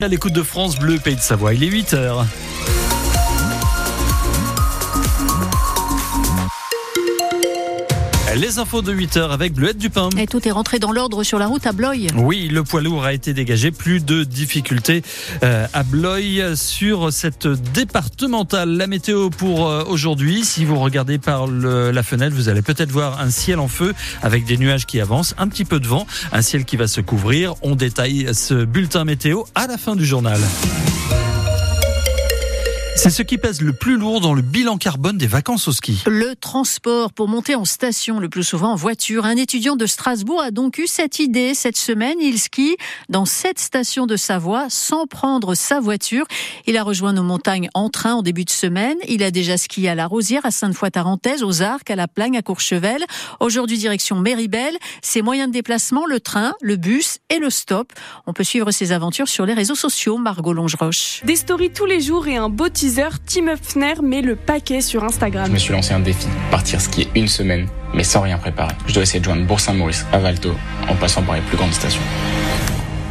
À l'écoute de France Bleu, Pays de Savoie, il est 8 Les infos de 8 heures avec Bleuette Dupin. Et tout est rentré dans l'ordre sur la route à Bloy. Oui, le poids lourd a été dégagé. Plus de difficultés euh, à Bloy sur cette départementale. La météo pour euh, aujourd'hui, si vous regardez par le, la fenêtre, vous allez peut-être voir un ciel en feu avec des nuages qui avancent, un petit peu de vent, un ciel qui va se couvrir. On détaille ce bulletin météo à la fin du journal. C'est ce qui pèse le plus lourd dans le bilan carbone des vacances au ski. Le transport pour monter en station, le plus souvent en voiture. Un étudiant de Strasbourg a donc eu cette idée. Cette semaine, il skie dans sept stations de Savoie sans prendre sa voiture. Il a rejoint nos montagnes en train en début de semaine. Il a déjà skié à La Rosière, à Sainte-Foy-Tarentaise, aux Arcs, à La Plagne, à Courchevel. Aujourd'hui, direction Méribel. Ses moyens de déplacement, le train, le bus et le stop. On peut suivre ses aventures sur les réseaux sociaux, Margot Longeroche. Des stories tous les jours et un beau teaser Tim met le paquet sur Instagram. Je me suis lancé un défi, partir skier une semaine, mais sans rien préparer. Je dois essayer de joindre Bourg-Saint-Maurice à Valto, en passant par les plus grandes stations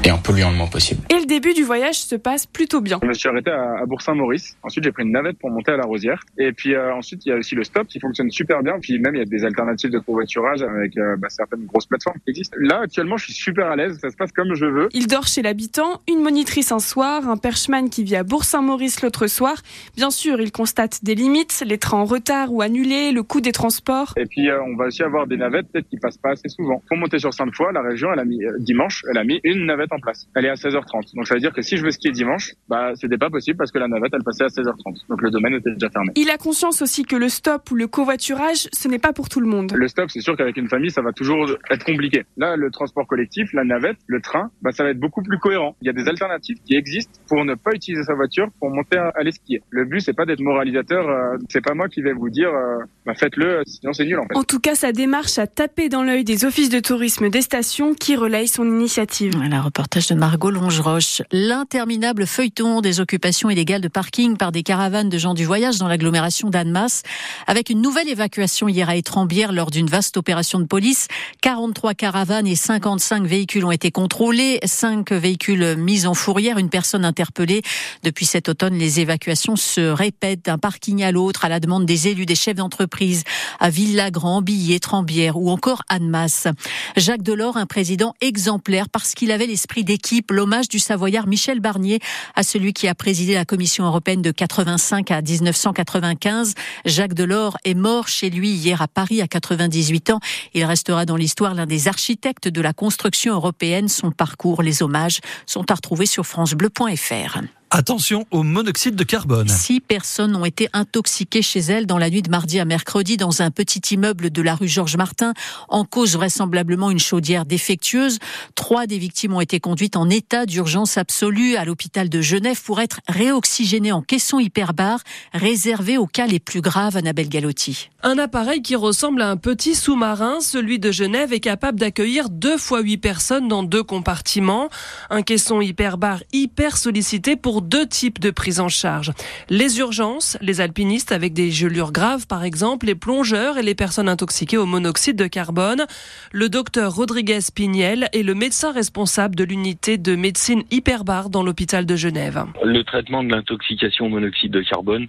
et en polluant le moins possible. Et le début du voyage se passe plutôt bien. Je me suis arrêté à, Bourg-Saint-Maurice. Ensuite, j'ai pris une navette pour monter à la Rosière. Et puis euh, ensuite, il y a aussi le stop qui fonctionne super bien. Puis même, il y a des alternatives de covoiturage avec euh, bah, certaines grosses plateformes qui existent. Là, actuellement, je suis super à l'aise. Ça se passe comme je veux. Il dort chez l'habitant, une monitrice un soir, un perchman qui vit à Bourg-Saint-Maurice l'autre soir. Bien sûr, il constate des limites, les trains en retard ou annulés, le coût des transports. Et puis, euh, on va aussi avoir des navettes peut-être qui passent pas assez souvent. Pour monter sur Sainte-Foy, la région, elle a mis dimanche, elle a mis une navette en place. Elle est à 16h30. Donc ça veut dire que si je veux skier dimanche, bah c'était pas possible parce que la navette elle passait à 16h30. Donc le domaine était déjà fermé. Il a conscience aussi que le stop ou le covoiturage, ce n'est pas pour tout le monde. Le stop, c'est sûr qu'avec une famille, ça va toujours être compliqué. Là, le transport collectif, la navette, le train, bah ça va être beaucoup plus cohérent. Il y a des alternatives qui existent pour ne pas utiliser sa voiture pour monter à aller skier. Le but c'est pas d'être moralisateur, euh, c'est pas moi qui vais vous dire euh, bah faites-le sinon c'est nul en fait. En tout cas, sa démarche a tapé dans l'œil des offices de tourisme des stations qui relayent son initiative. Voilà, reportage de Margot Longeroche. L'interminable feuilleton des occupations illégales de parking par des caravanes de gens du voyage dans l'agglomération d'Annemasse, avec une nouvelle évacuation hier à Étrembière lors d'une vaste opération de police. 43 caravanes et 55 véhicules ont été contrôlés, 5 véhicules mis en fourrière, une personne interpellée. Depuis cet automne, les évacuations se répètent d'un parking à l'autre à la demande des élus, des chefs d'entreprise à Villagrand, Billet, Trembière ou encore Annemasse. Jacques Delors, un président exemplaire parce qu'il avait l'esprit d'équipe, l'hommage du Savoyard Michel Barnier à celui qui a présidé la Commission européenne de 85 à 1995. Jacques Delors est mort chez lui hier à Paris à 98 ans. Il restera dans l'histoire l'un des architectes de la construction européenne. Son parcours, les hommages sont à retrouver sur francebleu.fr. Attention au monoxyde de carbone. Six personnes ont été intoxiquées chez elles dans la nuit de mardi à mercredi dans un petit immeuble de la rue Georges Martin. En cause vraisemblablement une chaudière défectueuse. Trois des victimes ont été conduites en état d'urgence absolue à l'hôpital de Genève pour être réoxygénées en caisson hyperbare réservé aux cas les plus graves, Annabelle Galotti. Un appareil qui ressemble à un petit sous-marin, celui de Genève, est capable d'accueillir deux fois huit personnes dans deux compartiments. Un caisson hyperbare hyper sollicité pour deux types de prise en charge. Les urgences, les alpinistes avec des gelures graves par exemple, les plongeurs et les personnes intoxiquées au monoxyde de carbone. Le docteur Rodriguez Pignel est le médecin responsable de l'unité de médecine hyperbare dans l'hôpital de Genève. Le traitement de l'intoxication au monoxyde de carbone,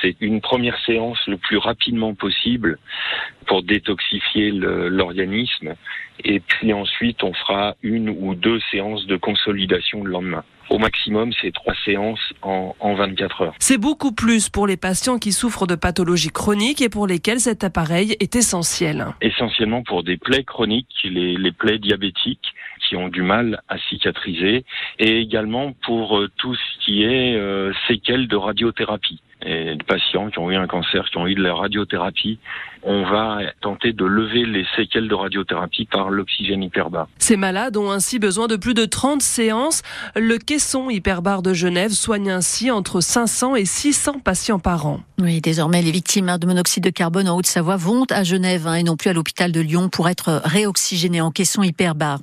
c'est une première séance le plus rapidement possible pour détoxifier l'organisme. Et puis ensuite, on fera une ou deux séances de consolidation le lendemain. Au maximum, c'est trois séances en, en 24 heures. C'est beaucoup plus pour les patients qui souffrent de pathologies chroniques et pour lesquels cet appareil est essentiel. Essentiellement pour des plaies chroniques, les, les plaies diabétiques qui ont du mal à cicatriser et également pour euh, tout ce qui est euh, séquelles de radiothérapie et de patients qui ont eu un cancer, qui ont eu de la radiothérapie, on va tenter de lever les séquelles de radiothérapie par l'oxygène hyperbare. Ces malades ont ainsi besoin de plus de 30 séances. Le caisson hyperbare de Genève soigne ainsi entre 500 et 600 patients par an. Oui, désormais, les victimes hein, de monoxyde de carbone en Haute-Savoie vont à Genève hein, et non plus à l'hôpital de Lyon pour être réoxygénés en caisson hyperbare.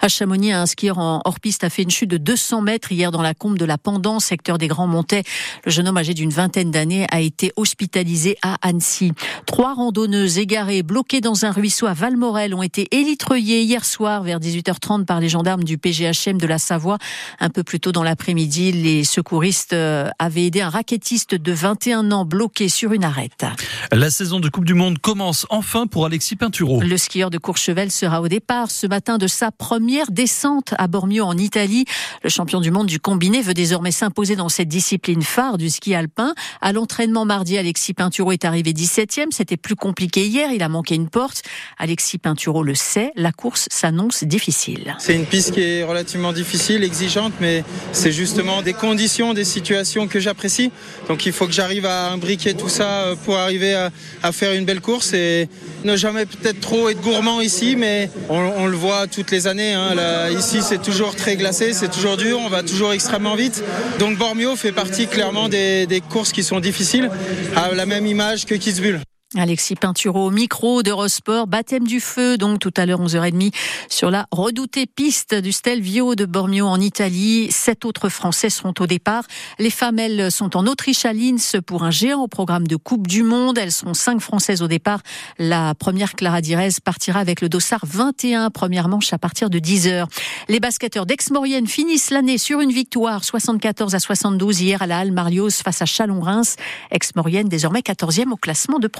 À Chamonix, un skieur en hors-piste a fait une chute de 200 mètres hier dans la combe de la Pendant, secteur des Grands Montets. Le jeune homme âgé d'une vingtaine d'années, a été hospitalisé à Annecy. Trois randonneuses égarées, bloquées dans un ruisseau à Valmorel, ont été élitreillées hier soir vers 18h30 par les gendarmes du PGHM de la Savoie. Un peu plus tôt dans l'après-midi, les secouristes euh, avaient aidé un raquettiste de 21 ans bloqué sur une arête. La saison de Coupe du Monde commence enfin pour Alexis Pinturo. Le skieur de Courchevel sera au départ ce matin de sa première descente à Bormio en Italie. Le champion du monde du combiné veut désormais s'imposer dans cette discipline phare du ski alpin. À l'entraînement mardi, Alexis Pinturo est arrivé 17e. C'était plus compliqué hier. Il a manqué une porte. Alexis Pinturo le sait. La course s'annonce difficile. C'est une piste qui est relativement difficile, exigeante, mais c'est justement des conditions, des situations que j'apprécie. Donc il faut que j'arrive à imbriquer tout ça euh, pour arriver à, à, faire une belle course et ne jamais peut-être trop être gourmand ici, mais on, le voit toutes les années. Hein. Ici, c'est toujours très glacé, c'est toujours dur, on va toujours extrêmement vite. Donc Bormio fait partie clairement des, des courses qui sont difficiles, à la même image que Kitzbühel. Alexis Pinturo au micro d'Eurosport, baptême du feu, donc tout à l'heure 11h30 sur la redoutée piste du Stelvio de Bormio en Italie. Sept autres Français seront au départ. Les femmes, elles, sont en Autriche à Linz pour un géant au programme de Coupe du Monde. Elles seront cinq Françaises au départ. La première, Clara Direz, partira avec le dossard 21, première manche à partir de 10h. Les basketteurs d'Aix-Maurienne finissent l'année sur une victoire 74 à 72 hier à la Halle Marios face à Chalon-Reims. Aix-Maurienne désormais 14e au classement de